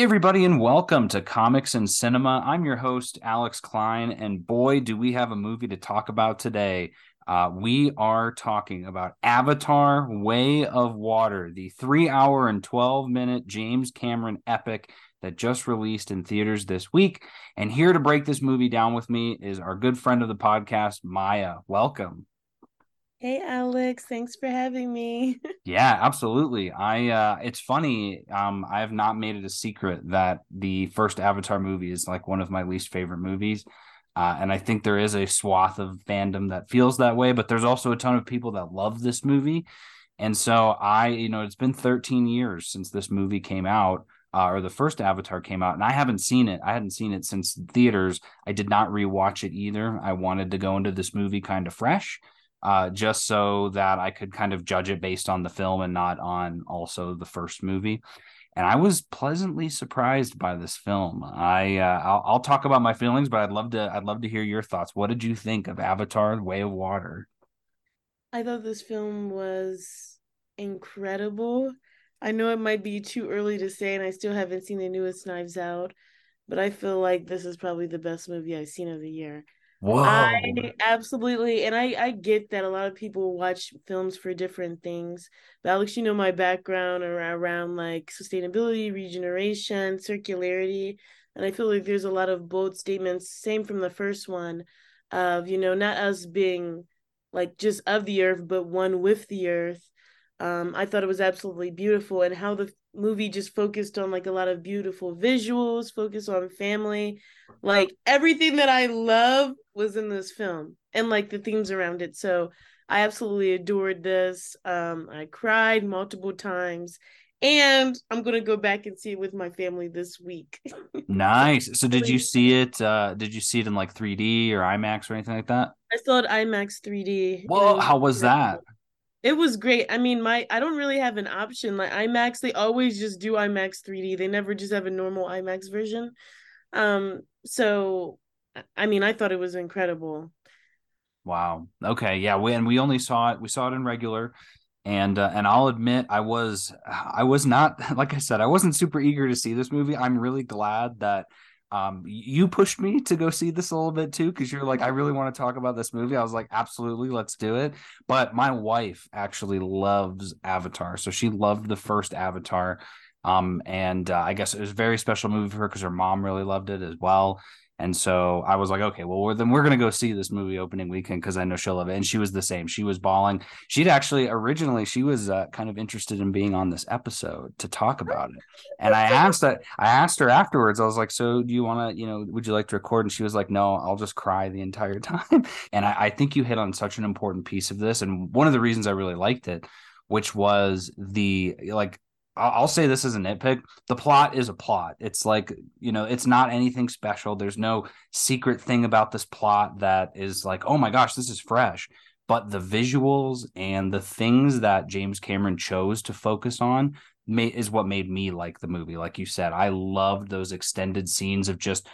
Hey, everybody, and welcome to Comics and Cinema. I'm your host, Alex Klein, and boy, do we have a movie to talk about today. Uh, we are talking about Avatar Way of Water, the three hour and 12 minute James Cameron epic that just released in theaters this week. And here to break this movie down with me is our good friend of the podcast, Maya. Welcome. Hey Alex, thanks for having me. yeah, absolutely. I uh it's funny, um I have not made it a secret that the first Avatar movie is like one of my least favorite movies. Uh, and I think there is a swath of fandom that feels that way, but there's also a ton of people that love this movie. And so I, you know, it's been 13 years since this movie came out, uh, or the first Avatar came out, and I haven't seen it. I hadn't seen it since theaters. I did not rewatch it either. I wanted to go into this movie kind of fresh uh, just so that I could kind of judge it based on the film and not on also the first movie. And I was pleasantly surprised by this film. I uh, I'll, I'll talk about my feelings, but I'd love to I'd love to hear your thoughts. What did you think of Avatar: The Way of Water? I thought this film was incredible. I know it might be too early to say, and I still haven't seen the newest Knives Out, but I feel like this is probably the best movie I've seen of the year. Whoa. I absolutely and I I get that a lot of people watch films for different things. But Alex, you know my background around, around like sustainability, regeneration, circularity, and I feel like there's a lot of bold statements same from the first one of, you know, not us being like just of the earth but one with the earth. Um I thought it was absolutely beautiful and how the movie just focused on like a lot of beautiful visuals, focused on family. Like everything that I love was in this film and like the themes around it. So I absolutely adored this. Um, I cried multiple times and I'm gonna go back and see it with my family this week. nice. So did you see it? Uh, did you see it in like 3D or IMAX or anything like that? I saw it IMAX 3D. Well, how was that? It was great. I mean, my I don't really have an option. Like IMAX, they always just do IMAX 3D. They never just have a normal IMAX version. Um, so I mean, I thought it was incredible. Wow. Okay. Yeah. We, and we only saw it. We saw it in regular, and uh, and I'll admit, I was I was not like I said, I wasn't super eager to see this movie. I'm really glad that um you pushed me to go see this a little bit too because you're like i really want to talk about this movie. I was like absolutely let's do it. But my wife actually loves avatar so she loved the first avatar um and uh, i guess it was a very special movie for her because her mom really loved it as well and so I was like, okay, well, we're, then we're going to go see this movie opening weekend because I know she'll love it. And she was the same. She was bawling. She'd actually originally, she was uh, kind of interested in being on this episode to talk about it. And I asked that, I asked her afterwards, I was like, so do you want to, you know, would you like to record? And she was like, no, I'll just cry the entire time. and I, I think you hit on such an important piece of this. And one of the reasons I really liked it, which was the like I'll say this as a nitpick. The plot is a plot. It's like, you know, it's not anything special. There's no secret thing about this plot that is like, oh my gosh, this is fresh. But the visuals and the things that James Cameron chose to focus on is what made me like the movie. Like you said, I loved those extended scenes of just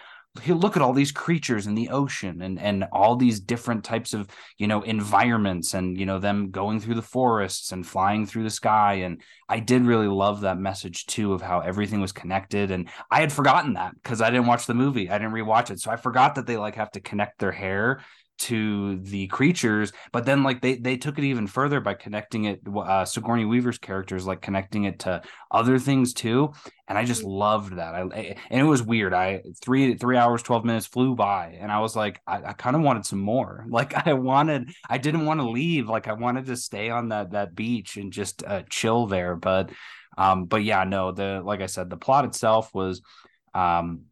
look at all these creatures in the ocean and and all these different types of you know environments and you know them going through the forests and flying through the sky. And i did really love that message too of how everything was connected. And i had forgotten that because i didn't watch the movie. I didn't rewatch it. So i forgot that they like have to connect their hair to the creatures but then like they they took it even further by connecting it uh sigourney weaver's characters like connecting it to other things too and i just mm. loved that. I and it was weird. I three three hours 12 minutes flew by and i was like i, I kind of wanted some more. Like i wanted i didn't want to leave. Like i wanted to stay on that that beach and just uh, chill there but um but yeah no the like i said the plot itself was um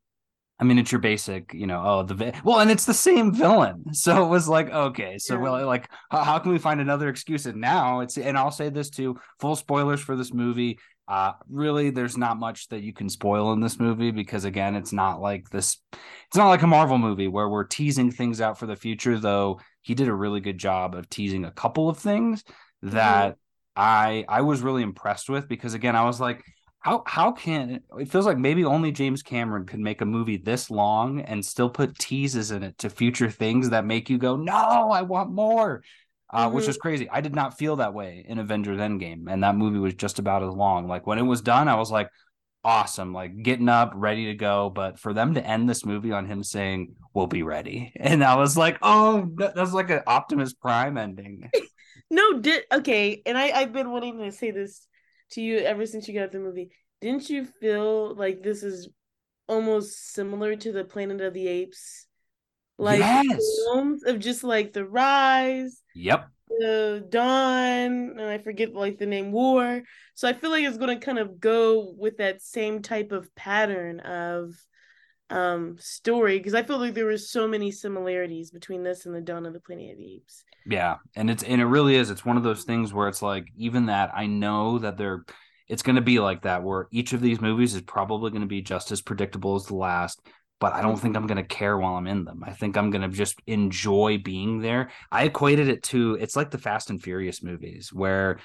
I mean, it's your basic, you know, oh, the vi- well, and it's the same villain. So it was like, okay, so yeah. well, like, how, how, can we find another excuse? And now it's, and I'll say this too, full spoilers for this movie. Uh, really, there's not much that you can spoil in this movie because again, it's not like this, it's not like a Marvel movie where we're teasing things out for the future. Though he did a really good job of teasing a couple of things mm-hmm. that mm-hmm. I I was really impressed with because again, I was like how how can it feels like maybe only James Cameron could make a movie this long and still put teases in it to future things that make you go, no, I want more. Uh, mm-hmm. Which is crazy. I did not feel that way in Avengers Endgame, and that movie was just about as long. Like when it was done, I was like, awesome, like getting up, ready to go. But for them to end this movie on him saying, We'll be ready. And I was like, Oh, that's like an Optimus Prime ending. no, did okay. And I, I've been wanting to say this to you ever since you got the movie. Didn't you feel like this is almost similar to the Planet of the Apes? Like yes. films of just like the rise. Yep the Dawn, and I forget like the name War. So I feel like it's going to kind of go with that same type of pattern of um story because I feel like there were so many similarities between this and the Dawn of the Planet of the Apes. Yeah, and it's and it really is. It's one of those things where it's like even that I know that they're it's going to be like that where each of these movies is probably going to be just as predictable as the last but I don't think I'm going to care while I'm in them. I think I'm going to just enjoy being there. I equated it to it's like the Fast and Furious movies where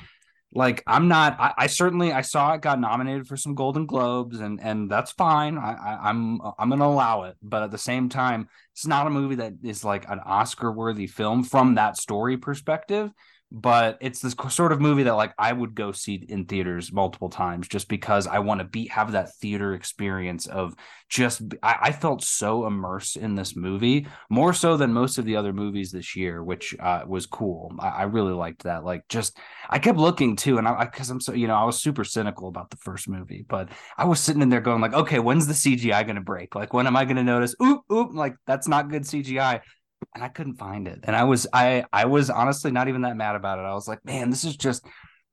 like I'm not I, I certainly I saw it got nominated for some Golden Globes and and that's fine. I, I I'm I'm going to allow it, but at the same time it's not a movie that is like an Oscar worthy film from that story perspective but it's this sort of movie that like I would go see in theaters multiple times just because I want to be have that theater experience of just I, I, felt so immersed in this movie more so than most of the other movies this year, which uh, was cool. I, I, really liked that. Like just I kept looking too, and I because I'm so you know I was super cynical about the first movie, but I was sitting in there going like, okay, when's the CGI going to break? Like when am I going to notice? Oop, oop, like that's not good CGI and I couldn't find it. And I was I I was honestly not even that mad about it. I was like, man, this is just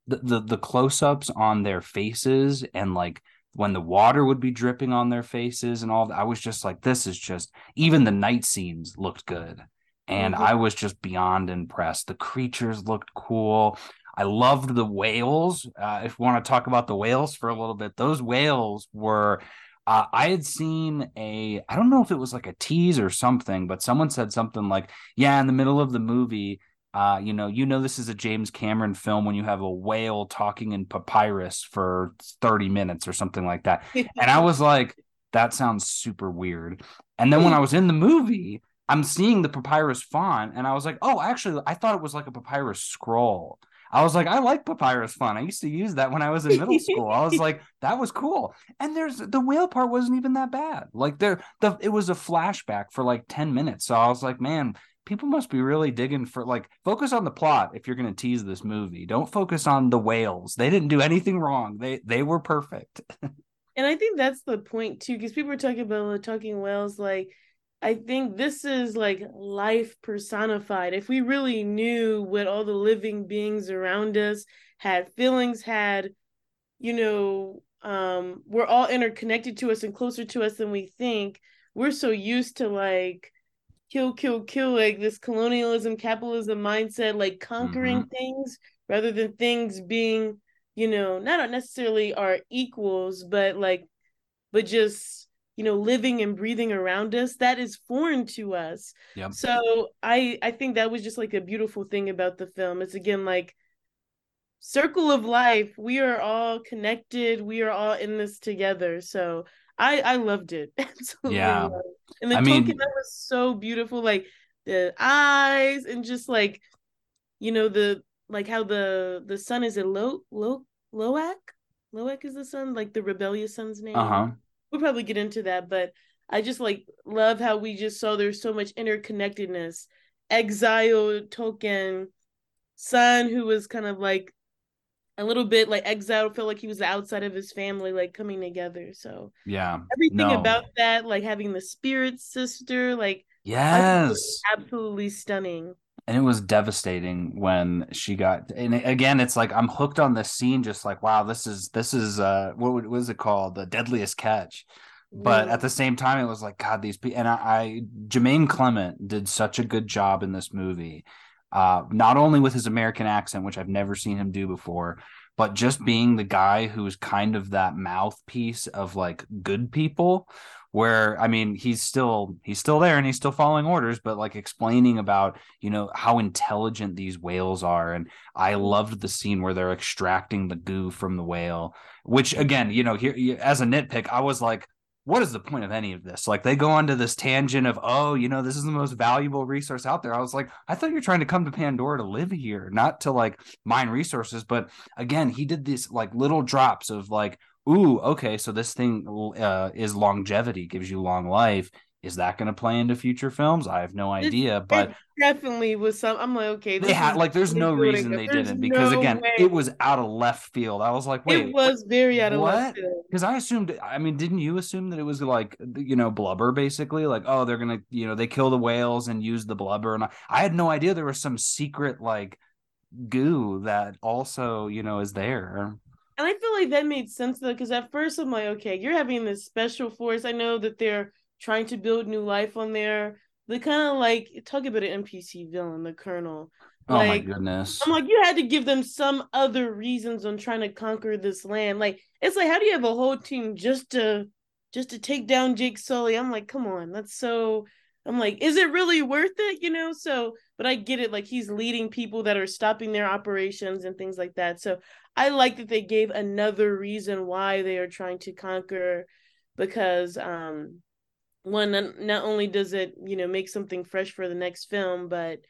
the the, the close-ups on their faces and like when the water would be dripping on their faces and all that. I was just like, this is just even the night scenes looked good. And mm-hmm. I was just beyond impressed. The creatures looked cool. I loved the whales. Uh, if we want to talk about the whales for a little bit, those whales were uh, I had seen a, I don't know if it was like a tease or something, but someone said something like, yeah, in the middle of the movie, uh, you know, you know, this is a James Cameron film when you have a whale talking in papyrus for 30 minutes or something like that. and I was like, that sounds super weird. And then when I was in the movie, I'm seeing the papyrus font and I was like, oh, actually, I thought it was like a papyrus scroll. I was like, I like papyrus font. I used to use that when I was in middle school. I was like, that was cool. And there's the whale part wasn't even that bad. Like there, the it was a flashback for like 10 minutes. So I was like, man, people must be really digging for like focus on the plot if you're gonna tease this movie. Don't focus on the whales. They didn't do anything wrong. They they were perfect. and I think that's the point too, because people are talking about the talking whales like I think this is like life personified. If we really knew what all the living beings around us had feelings, had, you know, um, we're all interconnected to us and closer to us than we think. We're so used to like kill, kill, kill, like this colonialism, capitalism mindset, like conquering mm-hmm. things rather than things being, you know, not necessarily our equals, but like, but just you know living and breathing around us that is foreign to us. Yep. so i i think that was just like a beautiful thing about the film. It's again like circle of life. We are all connected. We are all in this together. So i i loved it. Absolutely yeah. and the I token mean... that was so beautiful like the eyes and just like you know the like how the the sun is a low low loak? Lo'ak is the sun? Like the rebellious sun's name? Uh-huh we'll probably get into that, but I just like love how we just saw there's so much interconnectedness. Exile token, son who was kind of like a little bit like exile felt like he was outside of his family, like coming together. So yeah, everything no. about that, like having the spirit sister, like yes, absolutely stunning and it was devastating when she got and again it's like i'm hooked on this scene just like wow this is this is uh what was it called? The deadliest catch. But at the same time it was like god these people and I, I jermaine clement did such a good job in this movie uh not only with his american accent which i've never seen him do before but just being the guy who's kind of that mouthpiece of like good people where I mean he's still he's still there and he's still following orders, but like explaining about you know how intelligent these whales are, and I loved the scene where they're extracting the goo from the whale, which again you know here as a nitpick I was like. What is the point of any of this? Like they go onto this tangent of, oh, you know, this is the most valuable resource out there. I was like, I thought you're trying to come to Pandora to live here, not to like mine resources. But again, he did these like little drops of like, ooh, okay, so this thing uh, is longevity, gives you long life. Is that going to play into future films? I have no idea, it, but it definitely was some. I'm like, okay, they had like, there's no reason they there's didn't because no again, way. it was out of left field. I was like, wait, it was very out of what? left field because I assumed. I mean, didn't you assume that it was like you know blubber basically? Like, oh, they're gonna you know they kill the whales and use the blubber, and I, I had no idea there was some secret like goo that also you know is there. And I feel like that made sense though, because at first I'm like, okay, you're having this special force. I know that they're trying to build new life on there. They kind of like talk about an NPC villain, the Colonel. Like, oh my goodness! I'm like, you had to give them some other reasons on trying to conquer this land. Like, it's like, how do you have a whole team just to just to take down Jake Sully? I'm like, come on, that's so. I'm like, is it really worth it? You know, so but I get it. Like he's leading people that are stopping their operations and things like that. So I like that they gave another reason why they are trying to conquer, because um, one not only does it you know make something fresh for the next film, but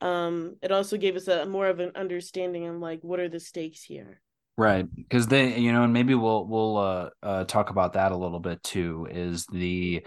um, it also gave us a more of an understanding of like what are the stakes here. Right, because they, you know, and maybe we'll we'll uh, uh, talk about that a little bit too. Is the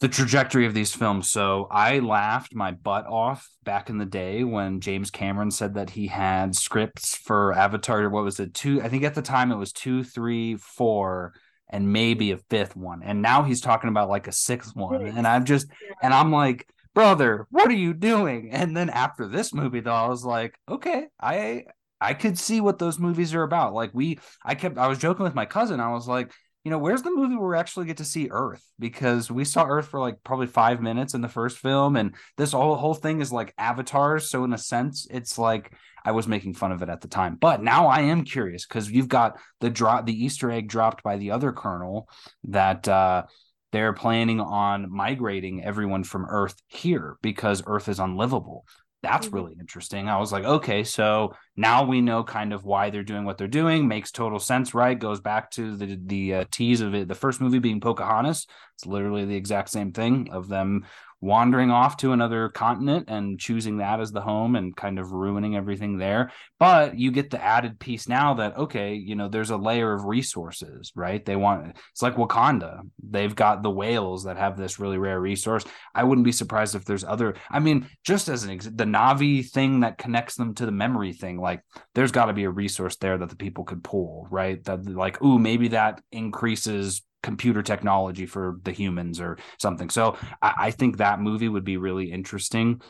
the trajectory of these films. So I laughed my butt off back in the day when James Cameron said that he had scripts for Avatar. What was it? Two, I think at the time it was two, three, four, and maybe a fifth one. And now he's talking about like a sixth one. And I'm just, and I'm like, brother, what are you doing? And then after this movie, though, I was like, okay, I I could see what those movies are about. Like we, I kept, I was joking with my cousin. I was like, you know, where's the movie where we actually get to see Earth? Because we saw Earth for like probably five minutes in the first film, and this whole whole thing is like avatars. So in a sense, it's like I was making fun of it at the time. But now I am curious because you've got the drop the Easter egg dropped by the other colonel that uh they're planning on migrating everyone from Earth here because Earth is unlivable that's mm-hmm. really interesting. I was like, okay, so now we know kind of why they're doing what they're doing. Makes total sense, right? Goes back to the the uh, tease of it. The first movie being Pocahontas. It's literally the exact same thing of them wandering off to another continent and choosing that as the home and kind of ruining everything there. But you get the added piece now that, okay, you know, there's a layer of resources, right? They want it's like Wakanda. They've got the whales that have this really rare resource. I wouldn't be surprised if there's other, I mean, just as an ex- the Na'vi thing that connects them to the memory thing, like there's got to be a resource there that the people could pull, right? That like, ooh, maybe that increases computer technology for the humans or something. So I, I think that movie would be really interesting.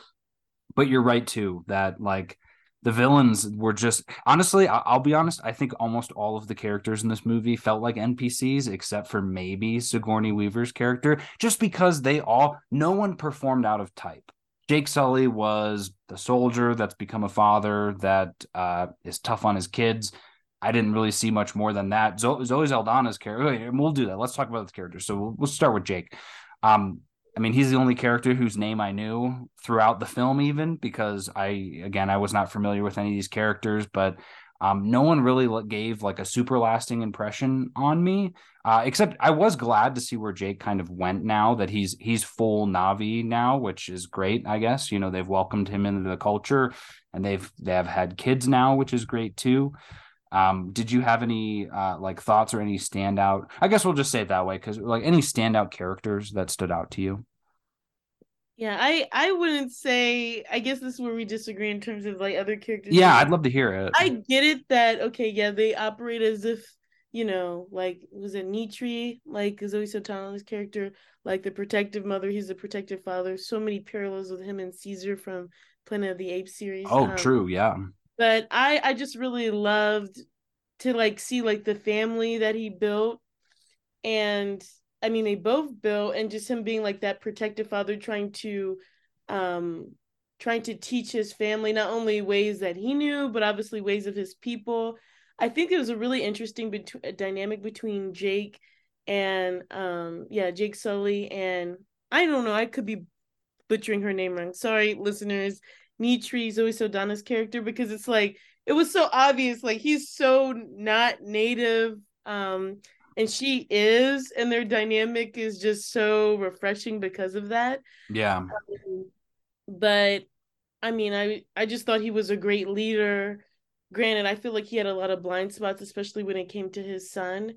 But you're right too that like the villains were just honestly I'll be honest I think almost all of the characters in this movie felt like NPCs except for maybe Sigourney Weaver's character just because they all no one performed out of type. Jake Sully was the soldier that's become a father that uh, is tough on his kids. I didn't really see much more than that. Zoe, Zoe Saldana's character, we'll do that. Let's talk about the characters. So we'll, we'll start with Jake. Um, I mean, he's the only character whose name I knew throughout the film, even because I, again, I was not familiar with any of these characters, but um, no one really gave like a super lasting impression on me. Uh, except I was glad to see where Jake kind of went now that he's he's full Na'vi now, which is great. I guess you know they've welcomed him into the culture, and they've they have had kids now, which is great too. Um, did you have any uh, like thoughts or any standout? I guess we'll just say it that way because like any standout characters that stood out to you. Yeah, I I wouldn't say. I guess this is where we disagree in terms of like other characters. Yeah, I'd love to hear it. I get it that okay, yeah, they operate as if you know, like was it Nitri, like Zoe Saldana's character, like the protective mother, he's the protective father. So many parallels with him and Caesar from Planet of the Apes series. Oh, um, true, yeah but I I just really loved to like see like the family that he built and I mean they both built and just him being like that protective father trying to um trying to teach his family not only ways that he knew but obviously ways of his people. I think it was a really interesting bet- dynamic between Jake and um yeah, Jake Sully and I don't know, I could be butchering her name wrong. Sorry listeners Nitri Zoe Saldana's character because it's like it was so obvious like he's so not native um and she is and their dynamic is just so refreshing because of that. Yeah. Um, but i mean i i just thought he was a great leader. Granted i feel like he had a lot of blind spots especially when it came to his son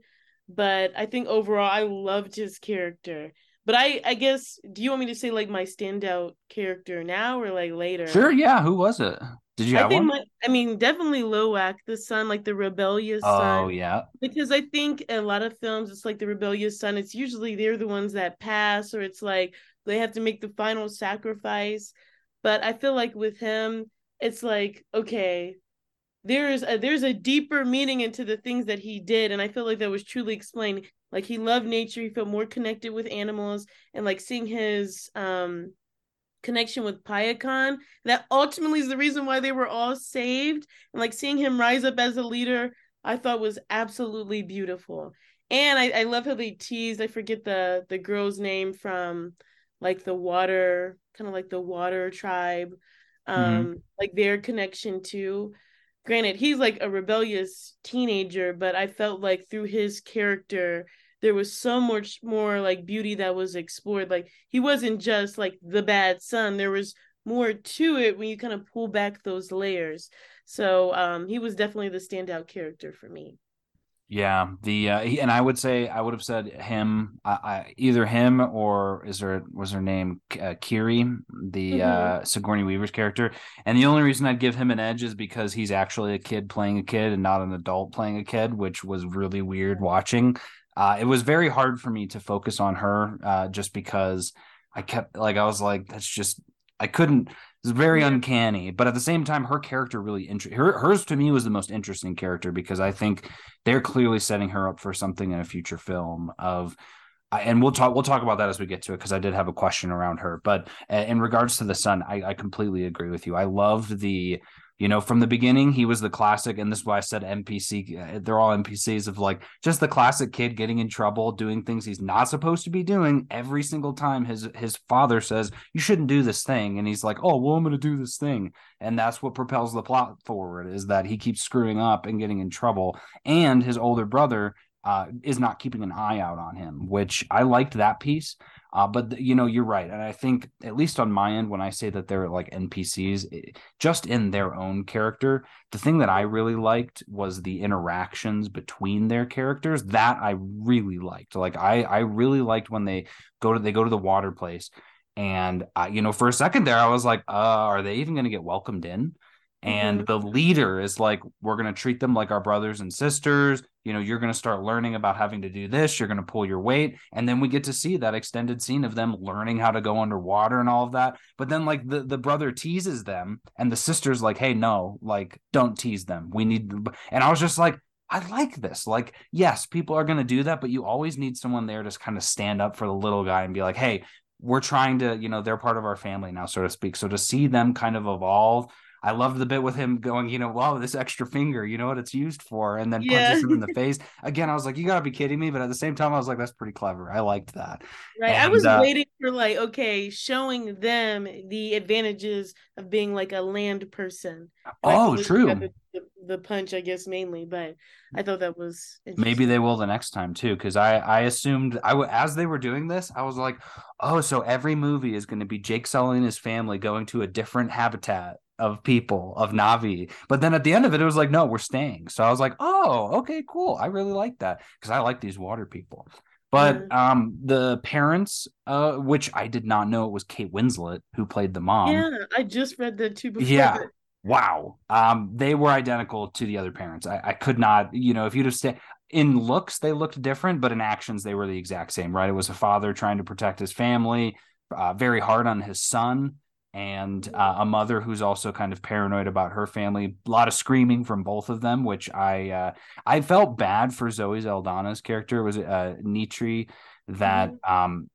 but I think overall I loved his character. But I I guess do you want me to say like my standout character now or like later? Sure, yeah. Who was it? Did you I have think one? my, I mean definitely Lo'ak, the son, like the rebellious Oh son. Oh yeah. Because I think a lot of films, it's like the rebellious son. It's usually they're the ones that pass, or it's like they have to make the final sacrifice. But I feel like with him, it's like okay, there's a there's a deeper meaning into the things that he did, and I feel like that was truly explained. Like he loved nature, he felt more connected with animals, and like seeing his um connection with Payakan that ultimately is the reason why they were all saved. And like seeing him rise up as a leader, I thought was absolutely beautiful. And I, I love how they teased, I forget the the girl's name from like the water, kind of like the water tribe, um, mm-hmm. like their connection to granted he's like a rebellious teenager, but I felt like through his character there was so much more like beauty that was explored. Like he wasn't just like the bad son. There was more to it when you kind of pull back those layers. So um he was definitely the standout character for me. Yeah, the uh, he, and I would say I would have said him, I, I, either him or is there was her name uh, Kiri, the mm-hmm. uh, Sigourney Weaver's character, and the only reason I'd give him an edge is because he's actually a kid playing a kid and not an adult playing a kid, which was really weird watching. Uh, it was very hard for me to focus on her uh, just because I kept like I was like that's just I couldn't. It's very yeah. uncanny, but at the same time, her character really interesting. Her, hers to me was the most interesting character because I think they're clearly setting her up for something in a future film of and we'll talk we'll talk about that as we get to it because I did have a question around her. But uh, in regards to the son, I, I completely agree with you. I loved the you know, from the beginning, he was the classic, and this is why I said NPC. Uh, they're all NPCs of like just the classic kid getting in trouble, doing things he's not supposed to be doing every single time. His his father says you shouldn't do this thing, and he's like, "Oh, well, I'm going to do this thing," and that's what propels the plot forward. Is that he keeps screwing up and getting in trouble, and his older brother uh, is not keeping an eye out on him, which I liked that piece. Uh, but you know, you're right, and I think at least on my end, when I say that they're like NPCs, it, just in their own character, the thing that I really liked was the interactions between their characters. That I really liked. Like I, I really liked when they go to they go to the water place, and uh, you know, for a second there, I was like, uh, are they even going to get welcomed in? And mm-hmm. the leader is like we're going to treat them like our brothers and sisters you know you're going to start learning about having to do this you're going to pull your weight and then we get to see that extended scene of them learning how to go underwater and all of that but then like the, the brother teases them and the sister's like hey no like don't tease them we need and i was just like I like this. Like, yes, people are going to do that, but you always need someone there to kind of stand up for the little guy and be like, hey, we're trying to, you know, they're part of our family now, so to speak. So to see them kind of evolve I loved the bit with him going, you know, wow, this extra finger, you know what it's used for, and then yeah. punches him in the face. Again, I was like, you gotta be kidding me, but at the same time, I was like, that's pretty clever. I liked that. Right. And, I was uh, waiting for like, okay, showing them the advantages of being like a land person. Oh, true. The, punch, I guess, mainly, but I thought that was maybe they will the next time too, because I I assumed I w- as they were doing this, I was like, oh, so every movie is going to be Jake Sully and his family going to a different habitat of people of Na'vi. But then at the end of it, it was like, no, we're staying. So I was like, oh, okay, cool. I really like that because I like these water people. But mm. um, the parents, uh, which I did not know it was Kate Winslet who played the mom. Yeah, I just read that too before. Yeah. Wow. Um, they were identical to the other parents. I, I could not, you know, if you'd have stayed in looks, they looked different, but in actions, they were the exact same, right? It was a father trying to protect his family, uh, very hard on his son and uh, a mother who's also kind of paranoid about her family. A lot of screaming from both of them, which I uh, I felt bad for Zoe Saldana's character. It was uh, Nitri that mm-hmm. um,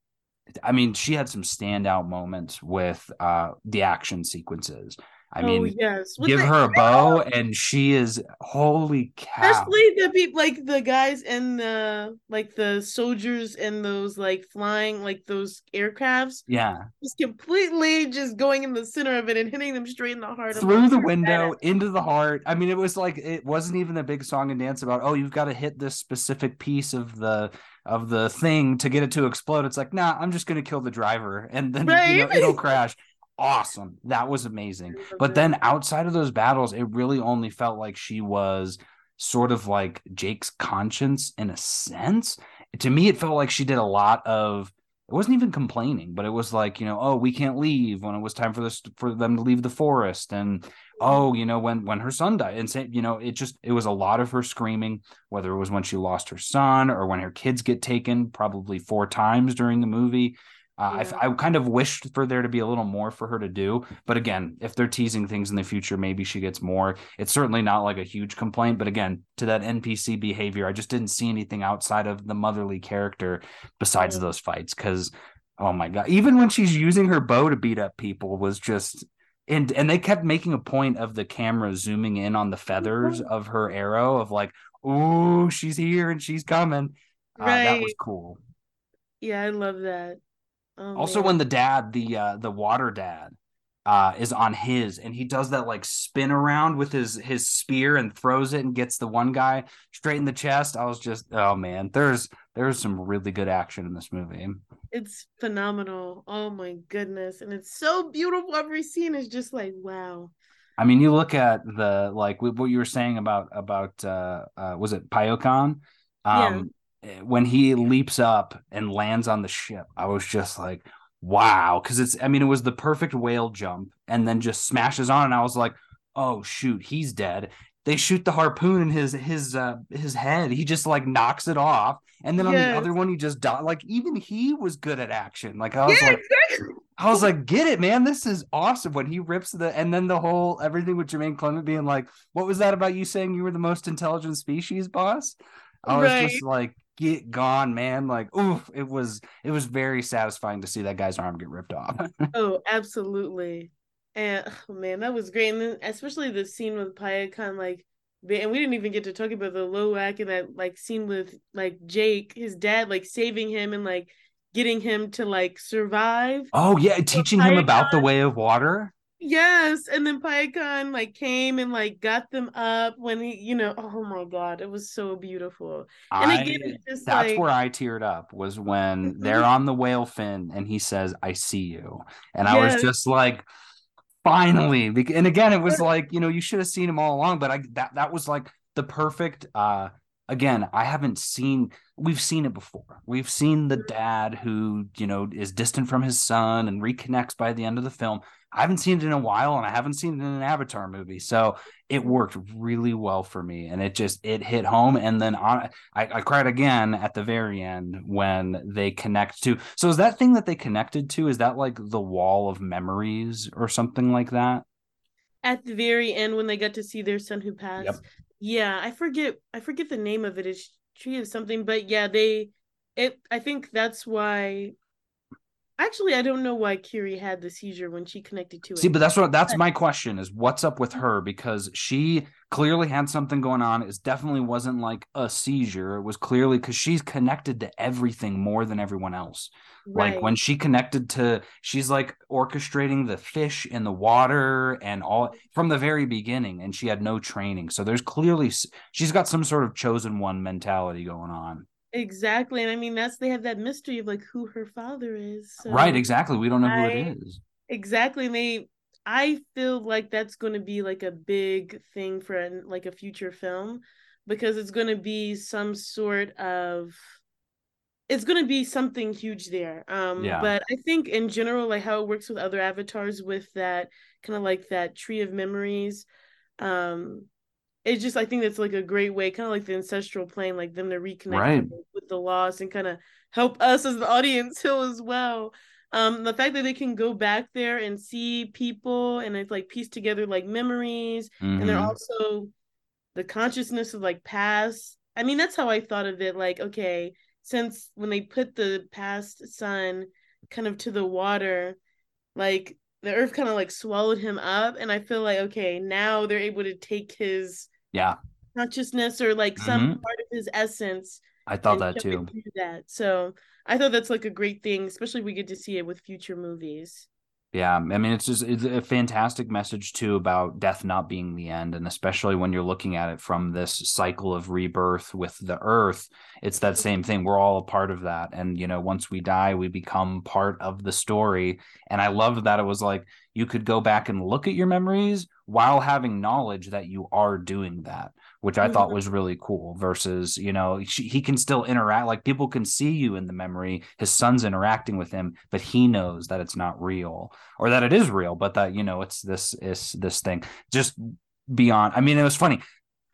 I mean, she had some standout moments with uh, the action sequences. I oh, mean, yes. give her a bow, and she is holy cow. Especially the people, like the guys and the like the soldiers in those like flying like those aircrafts. Yeah, just completely just going in the center of it and hitting them straight in the heart. Through the window into the heart. I mean, it was like it wasn't even a big song and dance about. Oh, you've got to hit this specific piece of the of the thing to get it to explode. It's like, nah, I'm just gonna kill the driver, and then right? you know, it'll crash awesome. That was amazing. But then outside of those battles, it really only felt like she was sort of like Jake's conscience in a sense. To me, it felt like she did a lot of it wasn't even complaining, but it was like, you know, oh, we can't leave when it was time for this for them to leave the forest. And oh, you know, when when her son died. And say, you know, it just it was a lot of her screaming, whether it was when she lost her son or when her kids get taken, probably four times during the movie. Uh, yeah. I, I kind of wished for there to be a little more for her to do, but again, if they're teasing things in the future, maybe she gets more. It's certainly not like a huge complaint, but again, to that NPC behavior, I just didn't see anything outside of the motherly character besides yeah. those fights. Because, oh my god, even when she's using her bow to beat up people, was just and and they kept making a point of the camera zooming in on the feathers mm-hmm. of her arrow, of like, oh, she's here and she's coming. Right. Uh, that was cool. Yeah, I love that. Oh, also, man. when the dad, the uh, the water dad, uh, is on his, and he does that like spin around with his his spear and throws it and gets the one guy straight in the chest. I was just, oh man, there's there's some really good action in this movie. It's phenomenal. Oh my goodness, and it's so beautiful. Every scene is just like wow. I mean, you look at the like what you were saying about about uh, uh was it Payakan? Um, when he leaps up and lands on the ship, I was just like, wow. Cause it's, I mean, it was the perfect whale jump and then just smashes on. And I was like, oh, shoot, he's dead. They shoot the harpoon in his his uh his head. He just like knocks it off, and then on the other one, he just died. Like even he was good at action. Like I was yeah, like, exactly. I was like, get it, man. This is awesome. When he rips the and then the whole everything with Jermaine Clement being like, what was that about you saying you were the most intelligent species, boss? I was right. just like, get gone, man. Like, oof, it was it was very satisfying to see that guy's arm get ripped off. oh, absolutely. And oh, man, that was great. And then especially the scene with Payakan, like and we didn't even get to talk about the low Lo'ak and that like scene with like Jake, his dad, like saving him and like getting him to like survive. Oh yeah, teaching him about the way of water. Yes, and then Payakan like came and like got them up when he, you know, oh my god, it was so beautiful. And I, again, that's like... where I teared up was when they're on the whale fin and he says, "I see you," and yes. I was just like, finally. And again, it was like you know you should have seen him all along, but I that that was like the perfect. uh Again, I haven't seen. We've seen it before. We've seen the mm-hmm. dad who you know is distant from his son and reconnects by the end of the film I haven't seen it in a while and I haven't seen it in an Avatar movie. So it worked really well for me and it just it hit home. And then on, I, I cried again at the very end when they connect to so is that thing that they connected to? Is that like the wall of memories or something like that? At the very end when they got to see their son who passed. Yep. Yeah, I forget I forget the name of it. It's tree of something, but yeah, they it I think that's why Actually, I don't know why Kiri had the seizure when she connected to it. See, but that's what that's my question is what's up with her because she clearly had something going on. It definitely wasn't like a seizure. It was clearly because she's connected to everything more than everyone else. Right. Like when she connected to, she's like orchestrating the fish in the water and all from the very beginning, and she had no training. So there's clearly she's got some sort of chosen one mentality going on. Exactly. And I mean that's they have that mystery of like who her father is. So right, exactly. We don't know I, who it is. Exactly. And they I feel like that's going to be like a big thing for like a future film because it's going to be some sort of it's going to be something huge there. Um yeah. but I think in general like how it works with other avatars with that kind of like that tree of memories um it's just I think that's like a great way, kind of like the ancestral plane, like them to reconnect right. with the lost and kind of help us as the audience heal as well. Um, the fact that they can go back there and see people and it's like piece together like memories, mm-hmm. and they're also the consciousness of like past. I mean, that's how I thought of it. Like, okay, since when they put the past son kind of to the water, like the earth kind of like swallowed him up, and I feel like okay, now they're able to take his yeah. Consciousness or like some mm-hmm. part of his essence i thought that too. that. So i thought that's like a great thing especially we get to see it with future movies yeah i mean it's just it's a fantastic message too about death not being the end and especially when you're looking at it from this cycle of rebirth with the earth it's that same thing. We're all a part of that and you know once we die we become part of the story and i love that it was like you could go back and look at your memories while having knowledge that you are doing that which i mm-hmm. thought was really cool versus you know she, he can still interact like people can see you in the memory his son's interacting with him but he knows that it's not real or that it is real but that you know it's this is this thing just beyond i mean it was funny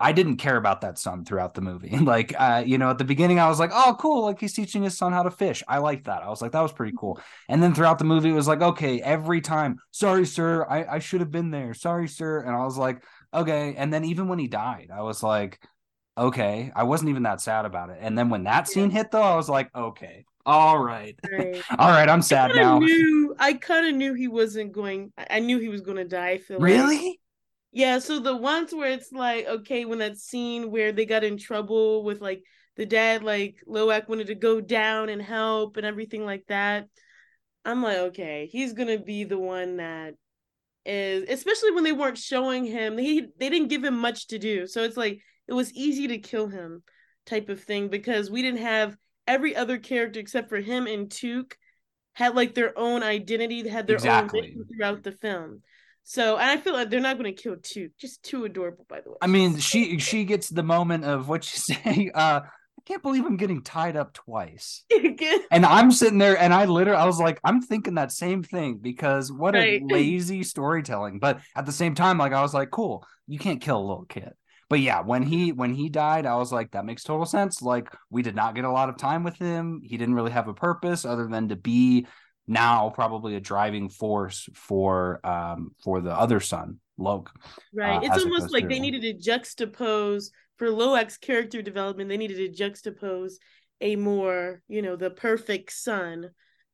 I didn't care about that son throughout the movie. Like, uh, you know, at the beginning, I was like, oh, cool. Like, he's teaching his son how to fish. I like that. I was like, that was pretty cool. And then throughout the movie, it was like, okay, every time, sorry, sir, I, I should have been there. Sorry, sir. And I was like, okay. And then even when he died, I was like, okay. I wasn't even that sad about it. And then when that scene hit, though, I was like, okay, all right. right. All right, I'm sad I now. Knew, I kind of knew he wasn't going. I knew he was going to die. Really? Yeah, so the ones where it's like, okay, when that scene where they got in trouble with like the dad, like Lo'ak wanted to go down and help and everything like that. I'm like, okay, he's gonna be the one that is especially when they weren't showing him, he they didn't give him much to do. So it's like it was easy to kill him type of thing because we didn't have every other character except for him and Tuk had like their own identity, had their exactly. own mission throughout the film. So and I feel like they're not going to kill two. Just too adorable, by the way. I mean, she she gets the moment of what you say. Uh, I can't believe I'm getting tied up twice. and I'm sitting there, and I literally, I was like, I'm thinking that same thing because what right. a lazy storytelling. But at the same time, like I was like, cool, you can't kill a little kid. But yeah, when he when he died, I was like, that makes total sense. Like we did not get a lot of time with him. He didn't really have a purpose other than to be now probably a driving force for um for the other son, Lo'ak. Right. Uh, it's almost like to... they needed to juxtapose for Lo'ak's character development, they needed to juxtapose a more, you know, the perfect son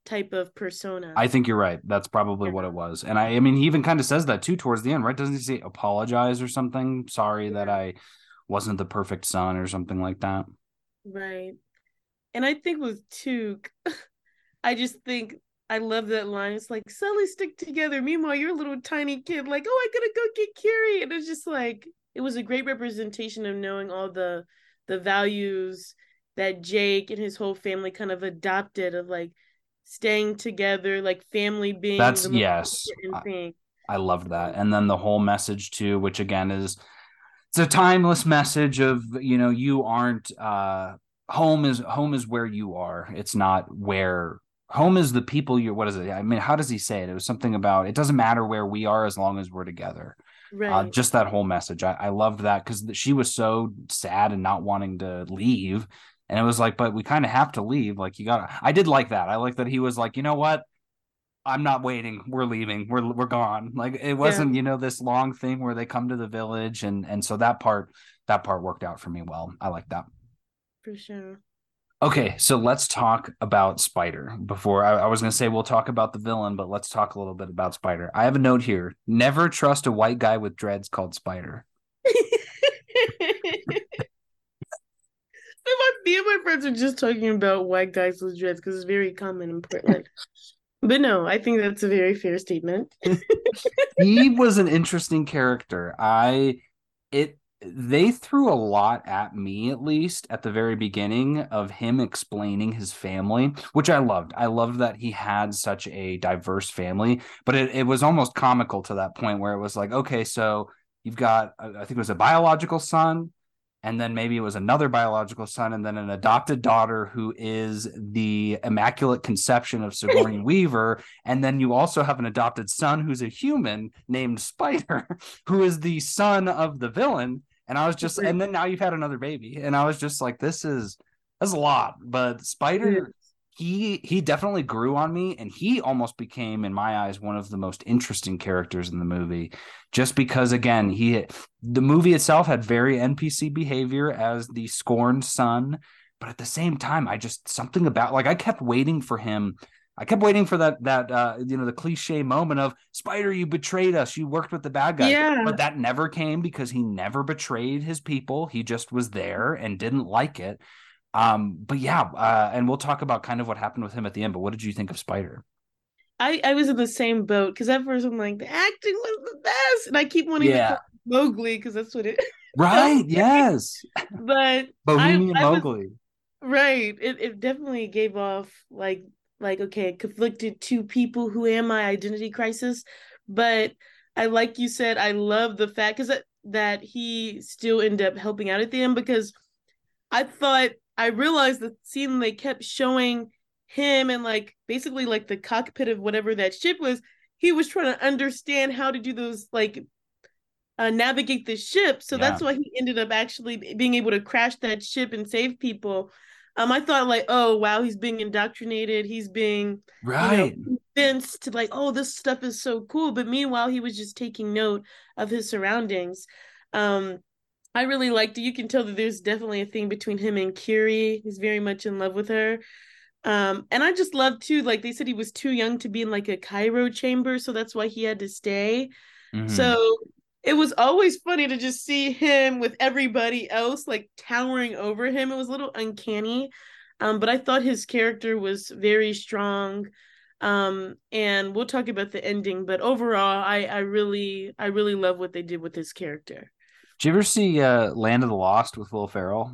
type of persona. I think you're right. That's probably yeah. what it was. And I I mean he even kind of says that too towards the end, right? Doesn't he say apologize or something? Sorry yeah. that I wasn't the perfect son or something like that. Right. And I think with Tuk, I just think I love that line. It's like Sully stick together. Meanwhile, you're a little tiny kid, like, oh, I gotta go get Kiri. And it's just like it was a great representation of knowing all the the values that Jake and his whole family kind of adopted of like staying together, like family being that's yes. I, I loved that. And then the whole message too, which again is it's a timeless message of, you know, you aren't uh home is home is where you are. It's not where home is the people you're what is it? I mean how does he say it? It was something about it doesn't matter where we are as long as we're together. Uh, right. Uh, just that whole message. I, I loved that because she was so sad and not wanting to leave. And it was like but we kind of have to leave. Like you gotta i did like that. I like that he was like you know what? I'm not waiting. We're leaving. We're we're gone. Like it wasn't yeah. you know this long thing where they come to the village and and so that part that part worked out for me well. I like that. For sure Okay, so let's talk about Spider. Before I, I was going to say we'll talk about the villain, but let's talk a little bit about Spider. I have a note here: never trust a white guy with dreads called Spider. my, me and my friends are just talking about white guys with dreads because it's very common in Portland. but no, I think that's a very fair statement. he was an interesting character. I it they threw a lot at me at least at the very beginning of him explaining his family which i loved. I loved that he had such a diverse family but it, it was almost comical to that point where it was like okay so you've got uh, i think it was a biological son and then maybe it was another biological son and then an adopted daughter who is the immaculate conception of Sigourney Weaver and then you also have an adopted son who's a human named Spider who is the son of the villain and I was just, and then now you've had another baby, and I was just like, this is that's a lot. But Spider, he he definitely grew on me, and he almost became, in my eyes, one of the most interesting characters in the movie, just because again, he the movie itself had very NPC behavior as the scorned son, but at the same time, I just something about like I kept waiting for him I kept waiting for that that uh, you know the cliche moment of Spider, you betrayed us. You worked with the bad guy. Yeah. But that never came because he never betrayed his people. He just was there and didn't like it. Um, but yeah, uh, and we'll talk about kind of what happened with him at the end. But what did you think of Spider? I I was in the same boat because at first I'm like the acting was the best, and I keep wanting yeah. to call Mowgli because that's what it. Right. yes. But Bohemian I, I Mowgli. Was, right. It it definitely gave off like like okay conflicted two people who am i identity crisis But I like you said, I love the fact because that, that he still ended up helping out at the end because I thought I realized the scene they kept showing him and like basically like the cockpit of whatever that ship was, he was trying to understand how to do those like uh, navigate the ship. So yeah. that's why he ended up actually being able to crash that ship and save people. Um, I thought like, oh wow, he's being indoctrinated. He's being right you know, convinced to like, oh, this stuff is so cool. But meanwhile, he was just taking note of his surroundings. Um, I really liked it. You can tell that there's definitely a thing between him and Kiri. He's very much in love with her. Um, and I just love too, like they said he was too young to be in like a cryo chamber, so that's why he had to stay. Mm-hmm. So it was always funny to just see him with everybody else like towering over him. It was a little uncanny. Um, but I thought his character was very strong. Um, and we'll talk about the ending, but overall I I really I really love what they did with his character. Did you ever see uh, Land of the Lost with Will Ferrell?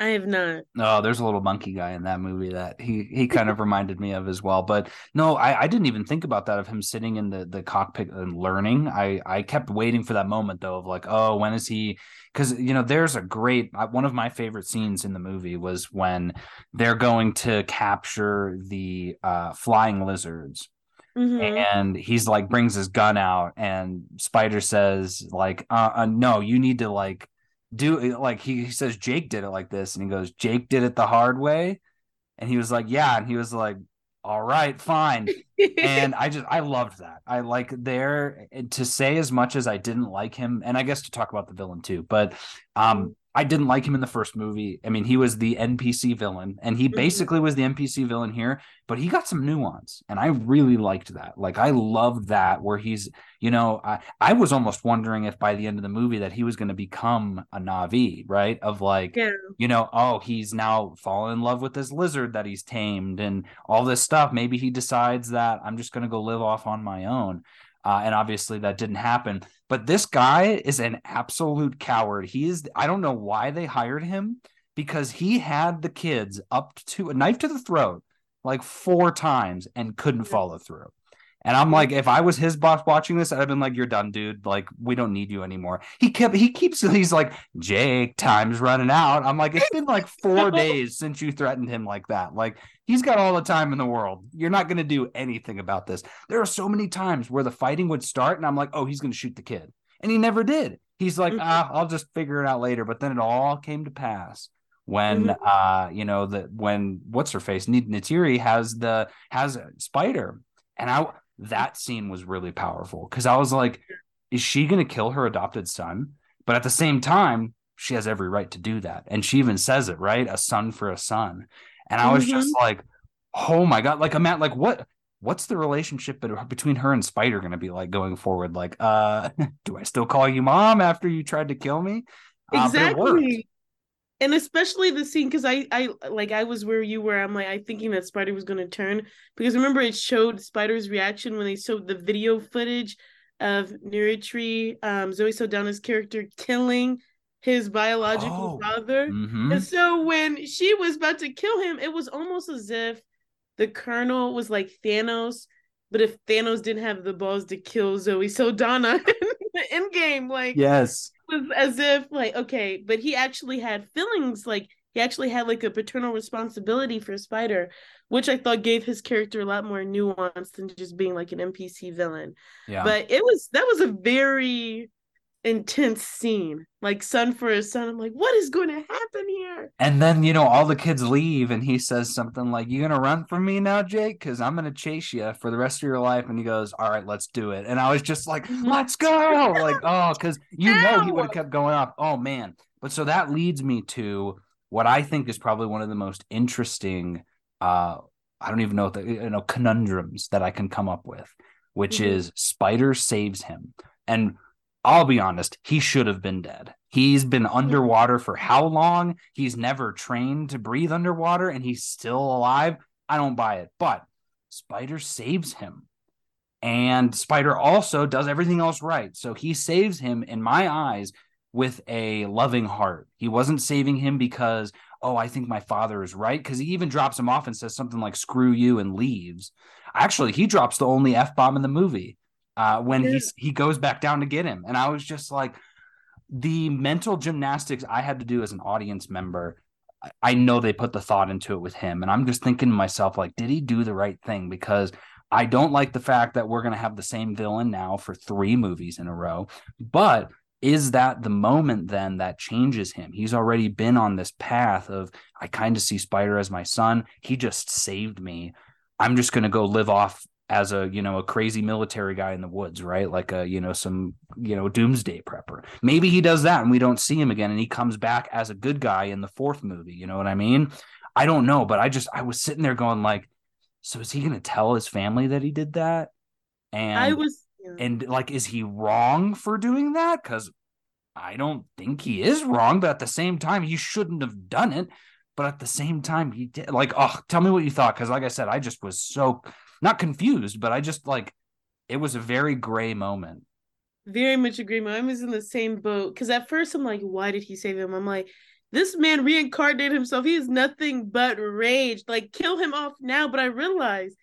I have not. Oh, there's a little monkey guy in that movie that he he kind of reminded me of as well. But no, I, I didn't even think about that of him sitting in the the cockpit and learning. I I kept waiting for that moment though of like, oh, when is he? Because you know, there's a great one of my favorite scenes in the movie was when they're going to capture the uh, flying lizards. Mm-hmm. And he's like brings his gun out, and Spider says like, uh, uh "No, you need to like do like he, he says Jake did it like this, and he goes, Jake did it the hard way, and he was like, yeah, and he was like, all right, fine. and I just I loved that. I like there to say as much as I didn't like him, and I guess to talk about the villain too, but um I didn't like him in the first movie. I mean, he was the NPC villain, and he mm-hmm. basically was the NPC villain here, but he got some nuance, and I really liked that. Like, I loved that where he's, you know, I, I was almost wondering if by the end of the movie that he was going to become a Na'vi, right? Of like, yeah. you know, oh, he's now fallen in love with this lizard that he's tamed and all this stuff. Maybe he decides that I'm just going to go live off on my own. Uh, and obviously that didn't happen. But this guy is an absolute coward. He is, I don't know why they hired him because he had the kids up to a knife to the throat like four times and couldn't follow through. And I'm like, if I was his boss watching this, I'd have been like, "You're done, dude. Like, we don't need you anymore." He kept, he keeps, he's like, "Jake, time's running out." I'm like, it's been like four days since you threatened him like that. Like, he's got all the time in the world. You're not going to do anything about this. There are so many times where the fighting would start, and I'm like, "Oh, he's going to shoot the kid," and he never did. He's like, mm-hmm. "Ah, I'll just figure it out later." But then it all came to pass when mm-hmm. uh you know the when what's her face Neytiri has the has a spider and I that scene was really powerful because I was like, is she going to kill her adopted son? But at the same time, she has every right to do that. And she even says it, right? A son for a son. And I was mm-hmm. just like, oh my God. Like, I'm at like, what? What's the relationship between her and Spider going to be like going forward? Like, uh, do I still call you mom after you tried to kill me? Exactly. Uh, and especially the scene because I I like I was where you were. I'm like I thinking that Spider was going to turn because remember it showed Spider's reaction when they showed the video footage of Neytiri, um, Zoe Saldana's character killing his biological oh, father. Mm-hmm. And so when she was about to kill him, it was almost as if the Colonel was like Thanos, but if Thanos didn't have the balls to kill Zoe Saldana in the end game, like yes, was as if like okay, but he actually had feelings like he actually had like a paternal responsibility for Spider, which I thought gave his character a lot more nuance than just being like an NPC villain. Yeah. But it was that was a very intense scene like son for his son. I'm like what is going to happen here? And then you know all the kids leave and he says something like you gonna run from me now jake? Because i'm gonna chase you for the rest of your life. And he goes all right let's do it. And i was just like let's go! Like oh because you know he would have kept going up oh man. But so that leads me to what i think is probably one of the most interesting uh i don't even know the you know conundrums that i can come up with which mm-hmm. is spider saves him. And I'll be honest, he should have been dead. He's been underwater for how long? He's never trained to breathe underwater and he's still alive. I don't buy it. But Spider saves him. And Spider also does everything else right. So he saves him, in my eyes, with a loving heart. He wasn't saving him because, oh, I think my father is right. Because he even drops him off and says something like, screw you, and leaves. Actually, he drops the only F bomb in the movie uh, when he he goes back down to get him, and I was just like, the mental gymnastics I had to do as an audience member. I know they put the thought into it with him, and I'm just thinking to myself, like, did he do the right thing? Because I don't like the fact that we're going to have the same villain now for three movies in a row, but is that the moment then that changes him? He's already been on this path of I kind of see Spider as my son. He just saved me. I'm just going to go live off as a you know a crazy military guy in the woods right? Like a you know some you know doomsday prepper. Maybe he does that and we don't see him again and he comes back as a good guy in the fourth movie you know what i mean? I don't know but i just i was sitting there going like so is he going to tell his family that he did that? And I was and like is he wrong for doing that? Cuz I don't think he is wrong but at the same time he shouldn't have done it. But at the same time he did like oh tell me what you thought cuz like I said I just was so not confused but I just like it was a very gray moment. Very much agree I was in the same boat cuz at first I'm like why did he save him? I'm like this man reincarnated himself. He is nothing but rage. Like kill him off now. But I realized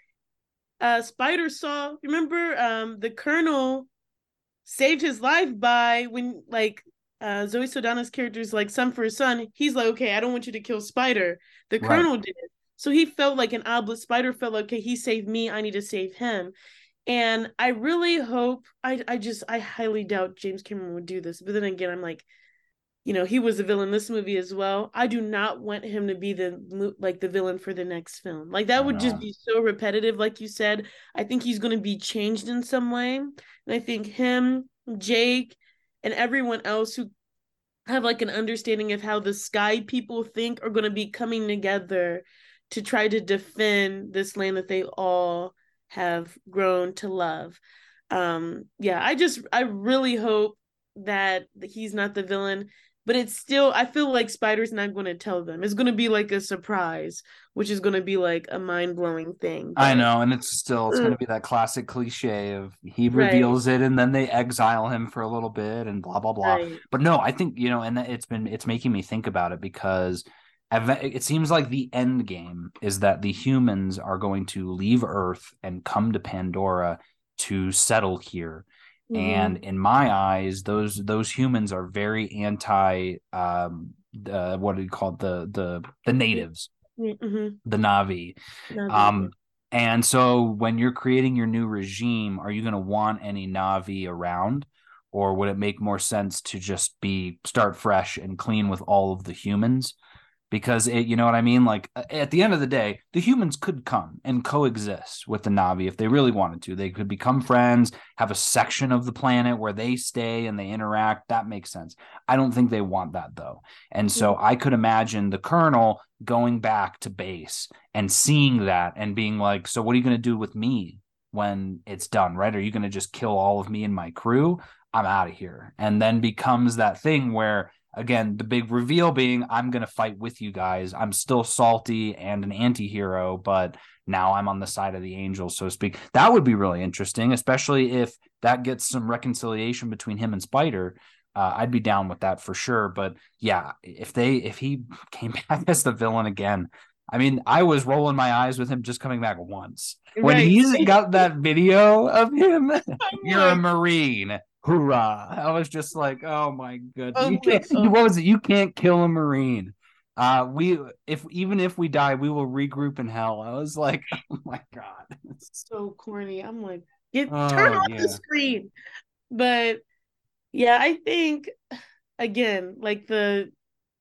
uh Spider saw remember um the colonel saved his life by when like uh Zoe Saldana's character is like son for his son, he's like, okay, I don't want you to kill Spider. The right. Colonel did. So he felt like an obelisk Spider felt like, okay, he saved me, I need to save him. And I really hope I I just I highly doubt James Cameron would do this. But then again, I'm like, you know he was a villain in this movie as well. I do not want him to be the like the villain for the next film. Like that would just be so repetitive like you said. I think he's going to be changed in some way. And i think him jake and everyone else who have like an understanding of how the sky people think are going to be coming together to try to defend this land that they all have grown to love um yeah i just i really hope that he's not the villain but it's still I feel like Spider's not going to tell them. It's going to be like a surprise, which is going to be like a mind-blowing thing. But... I know, and it's still it's going to be that classic cliche of he reveals right. it and then they exile him for a little bit and blah blah blah. Right. But no, I think, you know, and it's been it's making me think about it because it seems like the end game is that the humans are going to leave Earth and come to Pandora to settle here Mm-hmm. And in my eyes, those those humans are very anti um uh, what do you call it? the the the natives, mm-hmm. the Na'vi. Na'vi. Um and so when you're creating your new regime, are you going to want any Na'vi around? Or would it make more sense to just be start fresh and clean with all of the humans? Because it, you know what I mean? Like uh, at the end of the day, the humans could come and coexist with the Na'vi if they really wanted to. They could become friends, have a section of the planet where they stay and they interact. That makes sense. I don't think they want that though. And so I could imagine the colonel going back to base and seeing that and being like, so what are you going to do with me when it's done, right? Are you going to just kill all of me and my crew? I'm out of here. And then becomes that thing where again, the big reveal being I'm going to fight with you guys. I'm still salty and an anti hero, but now I'm on the side of the angels, so to speak. That would be really interesting, especially if that gets some reconciliation between him and Spider. Uh, I'd be down with that for sure. But yeah, if they if he came back as the villain again, I mean, I was rolling my eyes with him just coming back once. When right. he's got that video of him, you're a Marine hoorah! I was just like, oh my goodness, oh, what was it? You can't kill a marine. Uh, we if even if we die, we will regroup in hell. I was like, oh my god, it's so corny. I'm like, get oh, turn off yeah. the screen. But yeah, I think again, like the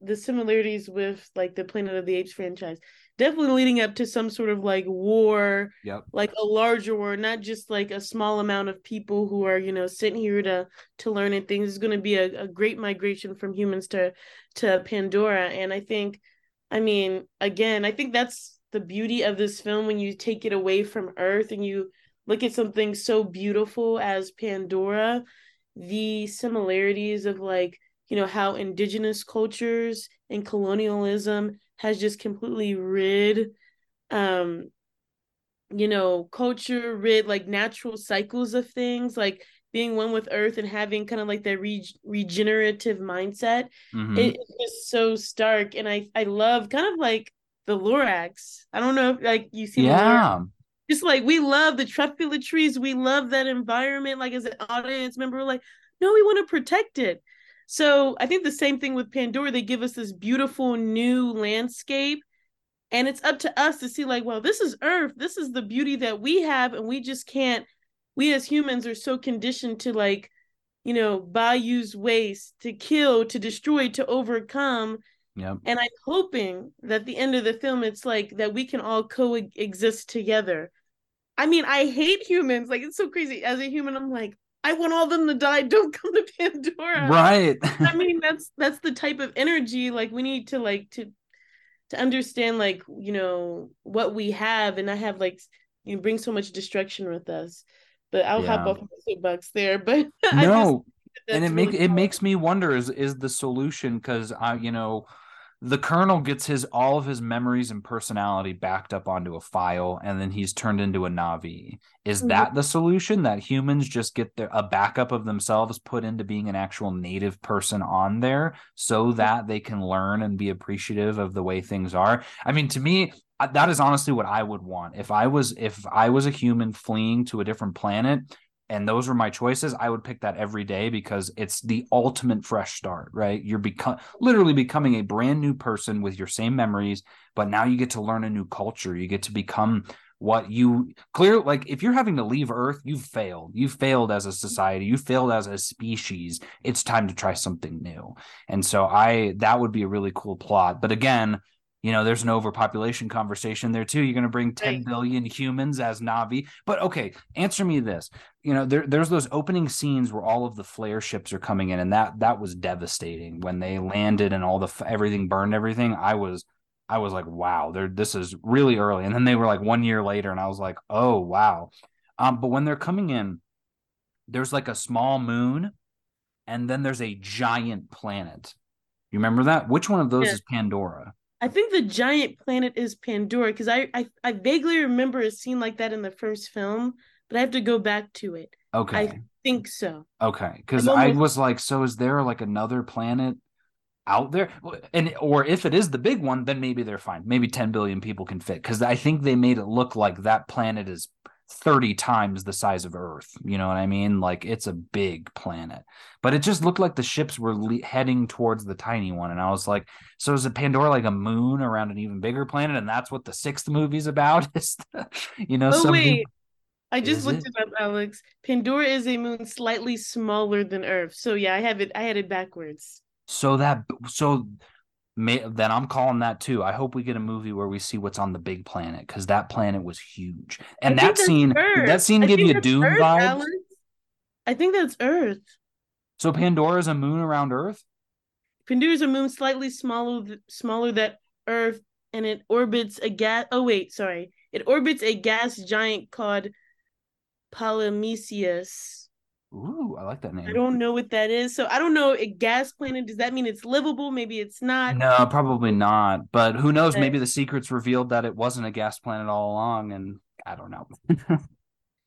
the similarities with like the Planet of the Apes franchise definitely leading up to some sort of like war yep. like a larger war not just like a small amount of people who are you know sitting here to to learn and things. Is going to be a, a great migration from humans to to pandora. And i think i mean again i think that's the beauty of this film. When you take it away from earth and you look at something so beautiful as pandora the similarities of like you know how indigenous cultures and colonialism has just completely rid um you know culture rid like natural cycles of things like being one with earth and having kind of like that re- regenerative mindset mm-hmm. it, it's just so stark and i i love kind of like the lorax i don't know if like you see yeah Just like we love the truffula trees, we love that environment. Like as an audience member, we're like, no, we want to protect it. So I think the same thing with Pandora. They give us this beautiful new landscape. And it's up to us to see, like, well, this is Earth. This is the beauty that we have. And we just can't, we as humans are so conditioned to like, you know, buy, use, waste, to kill, to destroy, to overcome. Yep. And I'm hoping that the end of the film, it's like that we can all coexist together. I mean, I hate humans. Like, it's so crazy. As a human, I'm like, I want all them to die. Don't come to Pandora. Right. I mean, that's that's the type of energy like we need to like to to understand like you know what we have and I have like you know, bring so much destruction with us. But I'll yeah. hop off my soapbox there. But no, and it really make it makes me wonder is is the solution because I you know the colonel gets his all of his memories and personality backed up onto a file and then he's turned into a Na'vi. Is mm-hmm. that the solution that humans just get their, a backup of themselves put into being an actual native person on there so that they can learn and be appreciative of the way things are? I mean to me that is honestly what i would want. If i was if i was a human fleeing to a different planet and those were my choices, I would pick that every day because it's the ultimate fresh start, right? You're become literally becoming a brand new person with your same memories, but now you get to learn a new culture. You get to become what you clear like if you're having to leave earth you've failed. You've failed as a society. You failed as a species. It's time to try something new. And so i that would be a really cool plot. But again you know there's an overpopulation conversation there too. You're going to bring 10 right. billion humans as Na'vi. But okay answer me this. You know there, there's those opening scenes where all of the flare ships are coming in and that that was devastating. When they landed and all the everything burned everything i was i was like wow there this is really early. And then they were like one year later and i was like oh wow. Um but when they're coming in there's like a small moon and then there's a giant planet. You remember that? Which one of those yeah. is pandora I think the giant planet is Pandora because I, I I vaguely remember a scene like that in the first film, but I have to go back to it. Okay. I think so. Okay, because I was like, so is there like another planet out there? And or if it is the big one, then maybe they're fine. Maybe 10 billion people can fit. Because I think they made it look like that planet is 30 times the size of Earth. You know what I mean? Like it's a big planet. But it just looked like the ships were le- heading towards the tiny one. And I was like, so is it Pandora like a moon around an even bigger planet? And that's what the sixth movie's about? Is you know, oh, wait. I just is looked it? it up, Alex. Pandora is a moon slightly smaller than Earth. So yeah, I have it. I had it backwards. So that so May, then I'm calling that too. I hope we get a movie where we see what's on the big planet because that planet was huge. And that scene, Earth. that scene give you Dune Earth, vibes? Alex. I think that's Earth. So Pandora's a moon around Earth. Pandora's a moon slightly smaller, smaller than Earth, and it orbits a gas. Oh wait, sorry. It orbits a gas giant called Polyphemus Ooh, I like that name. I don't know what that is. So I don't know. A gas planet, does that mean it's livable? Maybe it's not. No, probably not. But who knows? Maybe the secrets revealed that it wasn't a gas planet all along. And I don't know.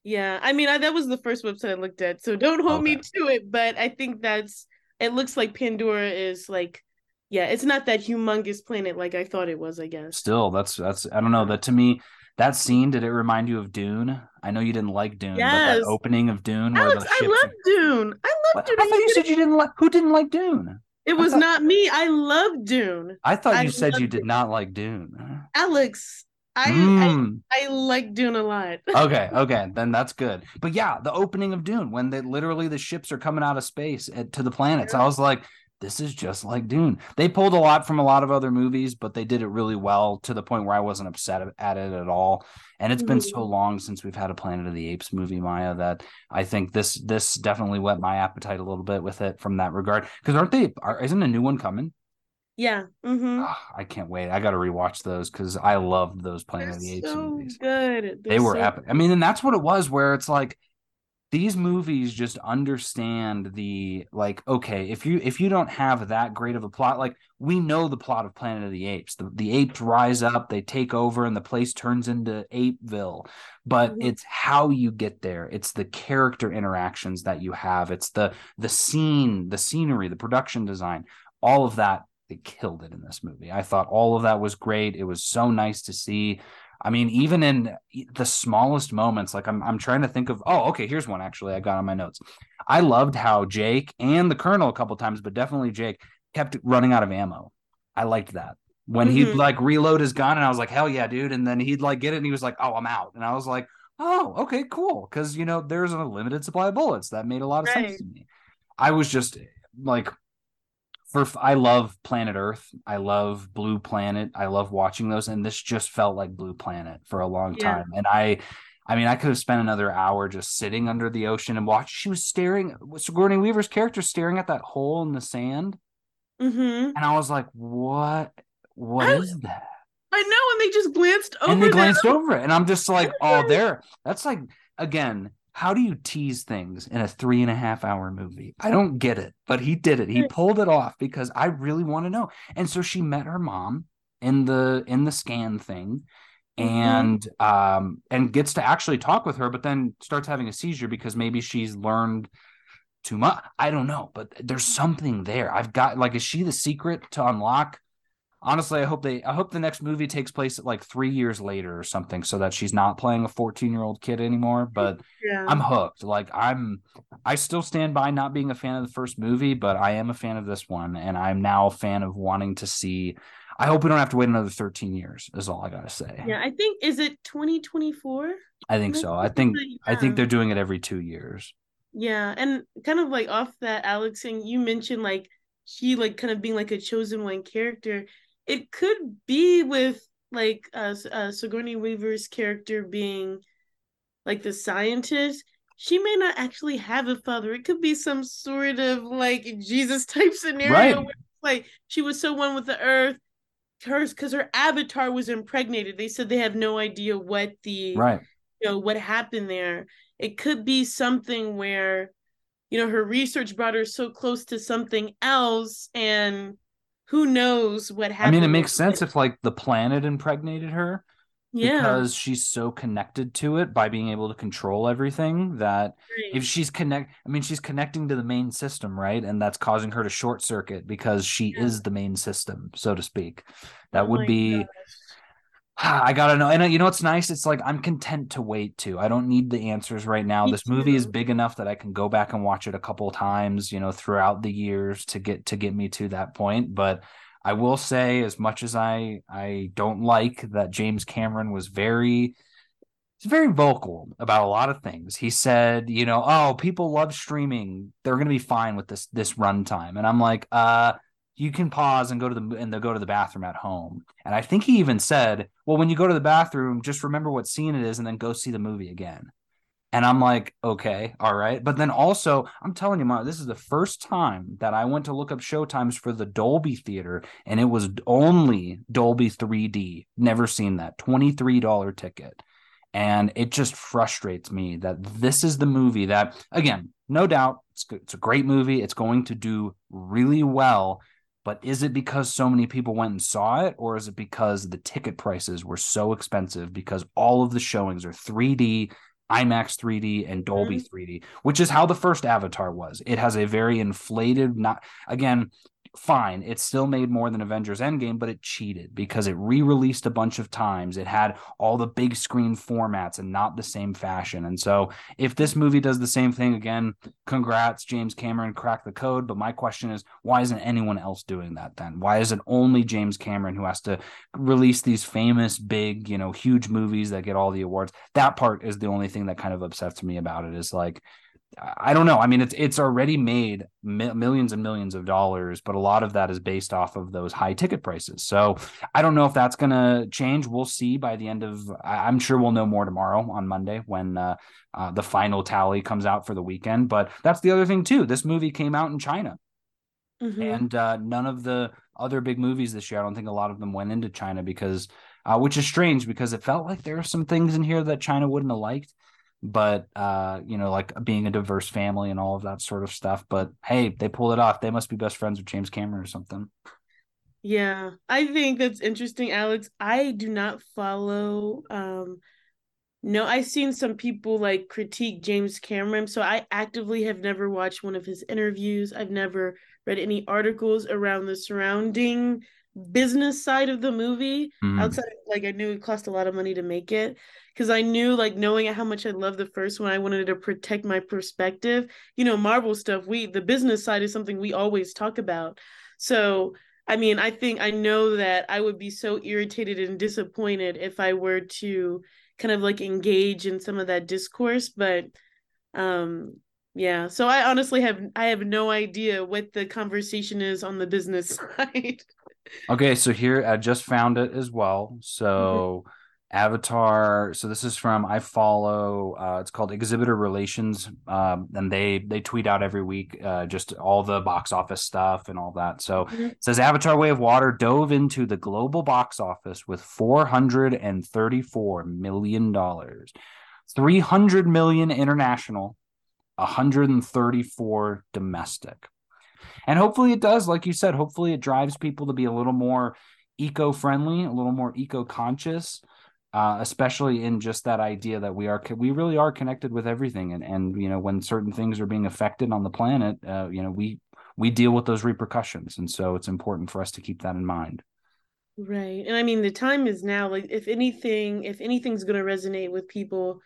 yeah. I mean, I, that was the first website I looked at. So don't hold okay. me to it. But I think that's, it looks like Pandora is like, yeah, it's not that humongous planet like I thought it was, I guess. Still, that's, that's, I don't know. That to me, that scene did it remind you of Dune? I know you didn't like Dune, yes. but that opening of Dune. Alex, I love Dune. I love Dune. I thought you said you didn't like. Who didn't like Dune? It was thought... not me. I love Dune. I thought you I said you did Dune. not like Dune. Alex, I, mm. I, I like Dune a lot. okay, okay, then that's good. But yeah, the opening of Dune when they literally the ships are coming out of space at, to the planets. Yeah. I was like, this is just like Dune. They pulled a lot from a lot of other movies, but they did it really well to the point where I wasn't upset at it at all. And it's mm-hmm. been so mm-hmm. long since we've had a Planet of the Apes movie, Maya, that I think this this definitely whet my appetite a little bit with it from that regard. Because aren't they? Are, isn't a new one coming? Yeah. Mm-hmm. Oh, I can't wait. I got to rewatch those because I loved those Planet They're of the Apes so movies. Good. They're they were so epic. I mean, and that's what it was. Where it's like these movies just understand the like okay if you if you don't have that great of a plot like we know the plot of planet of the apes. The, the apes rise up they take over and the place turns into apeville. But mm-hmm. it's how you get there. It's the character interactions that you have. It's the the scene the scenery the production design. All of that they killed it in this movie. I thought all of that was great. It was so nice to see I mean, even in the smallest moments, like I'm, I'm trying to think of. Oh, okay, here's one actually. I got on my notes. I loved how Jake and the Colonel a couple times, but definitely Jake kept running out of ammo. I liked that when mm-hmm. he'd like reload his gun, and I was like, hell yeah, dude. And then he'd like get it, and he was like, oh, I'm out. And I was like, oh, okay, cool, because you know there's a limited supply of bullets. That made a lot of right. sense to me. I was just like for I love Planet Earth. I love Blue Planet. I love watching those, and this just felt like Blue Planet for a long yeah. time. And I, I mean, I could have spent another hour just sitting under the ocean and watch. She was staring. Sigourney Weaver's character staring at that hole in the sand, mm-hmm. and I was like, "What? What I, is that?" I know, and they just glanced over. And they glanced over it, and I'm just like, "Oh, there." That's like again how do you tease things in a three and a half hour movie? I don't get it, but he did it. He pulled it off because I really want to know. And so she met her mom in the in the scan thing mm-hmm. and mm-hmm. um and gets to actually talk with her but then starts having a seizure because maybe she's learned too much i don't know but there's something there i've got like is she the secret to unlock honestly, I hope they I hope the next movie takes place like three years later or something, so that she's not playing a 14 year old kid anymore. But yeah. I'm hooked. Like I'm I still stand by not being a fan of the first movie, but I am a fan of this one, and I'm now a fan of wanting to see. I hope we don't have to wait another 13 years. Is all I gotta say. Yeah, I think is it 2024. I think so. I think yeah. I think they're doing it every two years. Yeah, and kind of like off that, Alex, and you mentioned like she like kind of being like a chosen one character it could be with like uh, uh Sigourney Weaver's character being like the scientist. She may not actually have a father. It could be some sort of like jesus type scenario right. where like she was so one with the earth hers because her avatar was impregnated. They said they have no idea what the right. you know what happened there. It could be something where you know her research brought her so close to something else and who knows what happened. I mean, it makes sense if like the planet impregnated her. Yeah. Because she's so connected to it by being able to control everything that right. if she's connect I mean she's connecting to the main system, right? And that's causing her to short circuit because she yeah. is the main system, so to speak. That oh would be gosh. I gotta know. And uh, you know what's nice? It's like I'm content to wait too. I don't need the answers right now. Me this too. movie is big enough that I can go back and watch it a couple times, you know, throughout the years to get to get me to that point. But I will say, as much as I I don't like that James Cameron was very he's very vocal about a lot of things. He said, you know, oh, people love streaming. They're gonna be fine with this this runtime. And I'm like, uh, you can pause and go to the and they'll go to the bathroom at home. And I think he even said, "Well, when you go to the bathroom, just remember what scene it is, and then go see the movie again." And I'm like, okay, all right. But then also, I'm telling you, Mom, this is the first time that I went to look up showtimes for the Dolby Theater, and it was only Dolby 3D. Never seen that. $23 ticket. And it just frustrates me that this is the movie that, again, no doubt, it's, it's a great movie. It's going to do really well but is it because so many people went and saw it, or is it because the ticket prices were so expensive because all of the showings are 3D, IMAX 3D, and Dolby mm-hmm. 3D, which is how the first Avatar was. It has a very inflated, not again, fine. It still made more than Avengers Endgame, but it cheated because it re-released a bunch of times. It had all the big screen formats and not the same fashion. And so if this movie does the same thing again, congrats, James Cameron cracked the code. But my question is, why isn't anyone else doing that then? Why is it only James Cameron who has to release these famous, big, you know, huge movies that get all the awards? That part is the only thing that kind of upsets me about it is like I don't know. I mean, it's it's already made mi- millions and millions of dollars, but a lot of that is based off of those high ticket prices. So I don't know if that's going to change. We'll see by the end of. I'm sure we'll know more tomorrow on Monday when uh, uh, the final tally comes out for the weekend. But that's the other thing too. This movie came out in China, mm-hmm. and uh, none of the other big movies this year. I don't think a lot of them went into China because, uh, which is strange because it felt like there are some things in here that China wouldn't have liked but uh you know like being a diverse family and all of that sort of stuff but hey they pulled it off. They must be best friends with james cameron or something. Yeah i think that's interesting alex. I do not follow um no i've seen some people like critique james cameron so i actively have never watched one of his interviews. I've never read any articles around the surrounding business side of the movie Mhm. outside like I knew it cost a lot of money to make it because I knew like knowing how much I loved the first one I wanted to protect my perspective. You know Marvel stuff we the business side is something we always talk about. So I mean I think I know that I would be so irritated and disappointed if I were to kind of like engage in some of that discourse but um yeah. So I honestly have I have no idea what the conversation is on the business side. Okay, so here I just found it as well. So Avatar. So this is from I follow. Uh, it's called Exhibitor Relations, um, and they they tweet out every week uh, just all the box office stuff and all that. So Mhm. it says Avatar: Way of Water dove into the global box office with four hundred and thirty four million dollars, three hundred million international, one hundred and thirty four domestic. And hopefully it does, like you said, hopefully it drives people to be a little more eco friendly, a little more eco conscious, uh, especially in just that idea that we are, we really are connected with everything. And, and, you know, when certain things are being affected on the planet, uh, you know, we, we deal with those repercussions. And so it's important for us to keep that in mind. Right. And I mean, the time is now. Like, if anything, if anything's going to resonate with people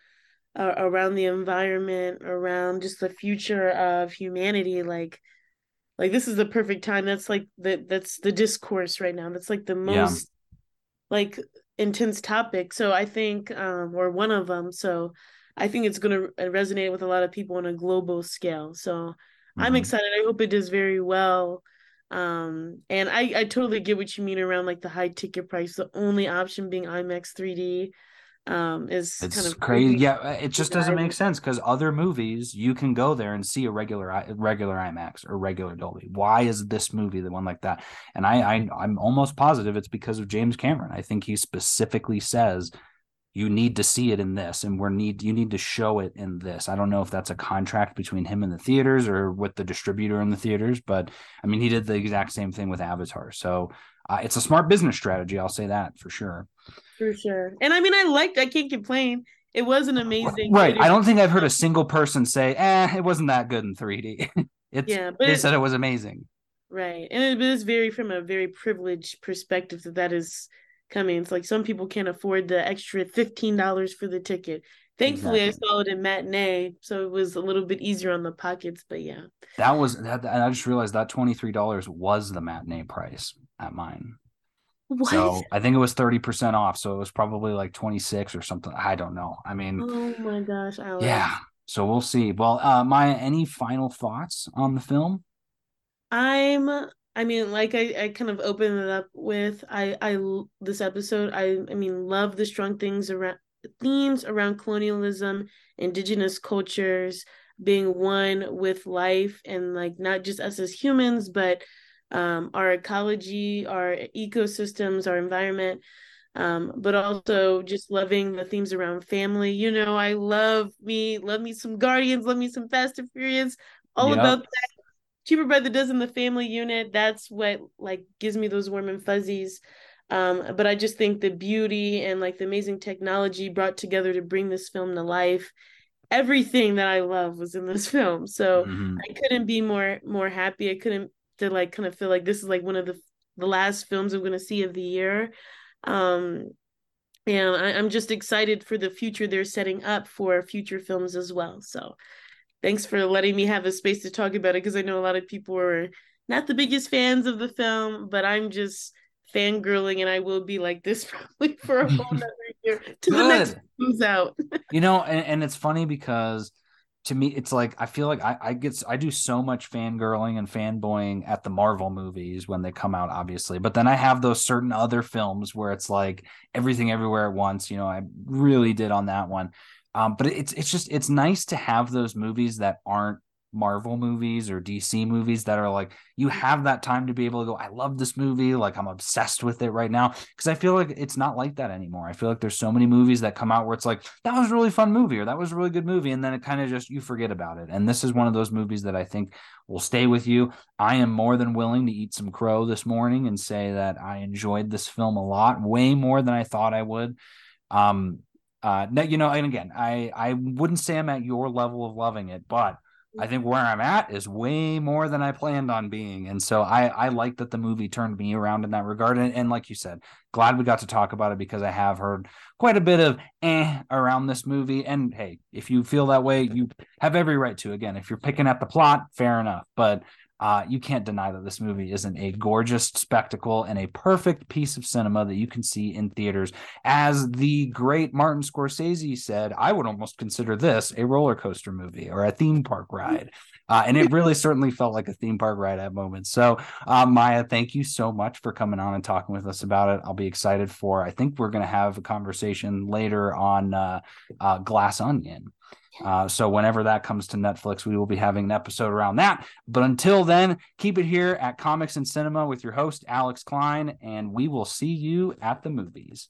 uh, around the environment, around just the future of humanity, like, like this is the perfect time. That's like the that's the discourse right now. That's like the Yeah. most like intense topic. So I think, um, or one of them. So I think it's going to resonate with a lot of people on a global scale. So I'm Mhm. excited. I hope it does very well. Um, and I, I totally get what you mean around like the high ticket price. The only option being IMAX 3D um is It's kind of crazy. Yeah, uh, it just doesn't make sense because other movies you can go there and see a regular regular IMAX or regular Dolby. Why is this movie the one like that? And I, I I'm almost positive it's because of James Cameron. I think he specifically says you need to see it in this, and we're need you need to show it in this. I don't know if that's a contract between him and the theaters or with the distributor in the theaters, but I mean he did the exact same thing with Avatar. So uh, it's a smart business strategy. I'll say that for sure. for sure. And I mean I liked I can't complain. It was an amazing Right. video. I don't think I've heard a single person say, "Eh, it wasn't that good in 3D." it's Yeah, but they it- said it was amazing. Right. And it is very from a very privileged perspective that that is coming. It's like some people can't afford the extra $15 for the ticket. Thankfully, Exactly. I saw it in matinee, so it was a little bit easier on the pockets, but yeah. That was that. I just realized that twenty three dollars was the matinee price at mine. What? So I think it was thirty percent off. So it was probably like twenty six or something. I don't know. I mean, oh my gosh, Alex. yeah. So we'll see. Well, uh, Maya, any final thoughts on the film? I'm I mean, like I, I kind of opened it up with I, I, this episode I I mean love the strong things around themes around colonialism, indigenous cultures, being one with life and like not just us as humans, but um our ecology, our ecosystems, our environment. Um, but also just loving the themes around family. You know, I love me, love me some Guardians, love me some Fast and Furious, all Yep. about that. cheaper by the dozen the family unit that's what like gives me those warm and fuzzies um but i just think the beauty and like the amazing technology brought together to bring this film to life everything that i love was in this film so Mhm. i couldn't be more more happy i couldn't to like kind of feel like this is like one of the the last films i'm going to see of the year. Um and I, i'm just excited for the future they're setting up for future films as well. So thanks for letting me have a space to talk about it because I know a lot of people are not the biggest fans of the film, but I'm just fangirling and I will be like this probably for a whole nother year to the next comes out. you know and, and it's funny because to me it's like i feel like I, I get i do so much fangirling and fanboying at the marvel movies when they come out obviously but then i have those certain other films where it's like everything everywhere at once you know i really did on that one. Um but it's it's just it's nice to have those movies that aren't marvel movies or dc movies that are like you have that time to be able to go i love this movie like i'm obsessed with it right now because I feel like it's not like that anymore. I feel like there's so many movies that come out where it's like that was a really fun movie or that was a really good movie, and then it kind of just you forget about it. And this is one of those movies that I think will stay with you. I am more than willing to eat some crow this morning and say that I enjoyed this film a lot, way more than I thought I would. Um, uh, you know, and again, I I wouldn't say I'm at your level of loving it, but I think where I'm at is way more than I planned on being. And so I, I like that the movie turned me around in that regard. And, and like you said, glad we got to talk about it because I have heard quite a bit of eh around this movie. And hey, if you feel that way, you have every right to. Again, if you're picking at the plot, fair enough. But uh, you can't deny that this movie isn't a gorgeous spectacle and a perfect piece of cinema that you can see in theaters. As the great Martin Scorsese said, I would almost consider this a roller coaster movie or a theme park ride. Uh, and it really certainly felt like a theme park ride at moments. So, uh, Maya, thank you so much for coming on and talking with us about it. I'll be excited for. I think we're going to have a conversation later on uh, uh, Glass Onion. Uh, so whenever that comes to Netflix, we will be having an episode around that. But until then, keep it here at Comics and Cinema with your host, Alex Klein, and we will see you at the movies.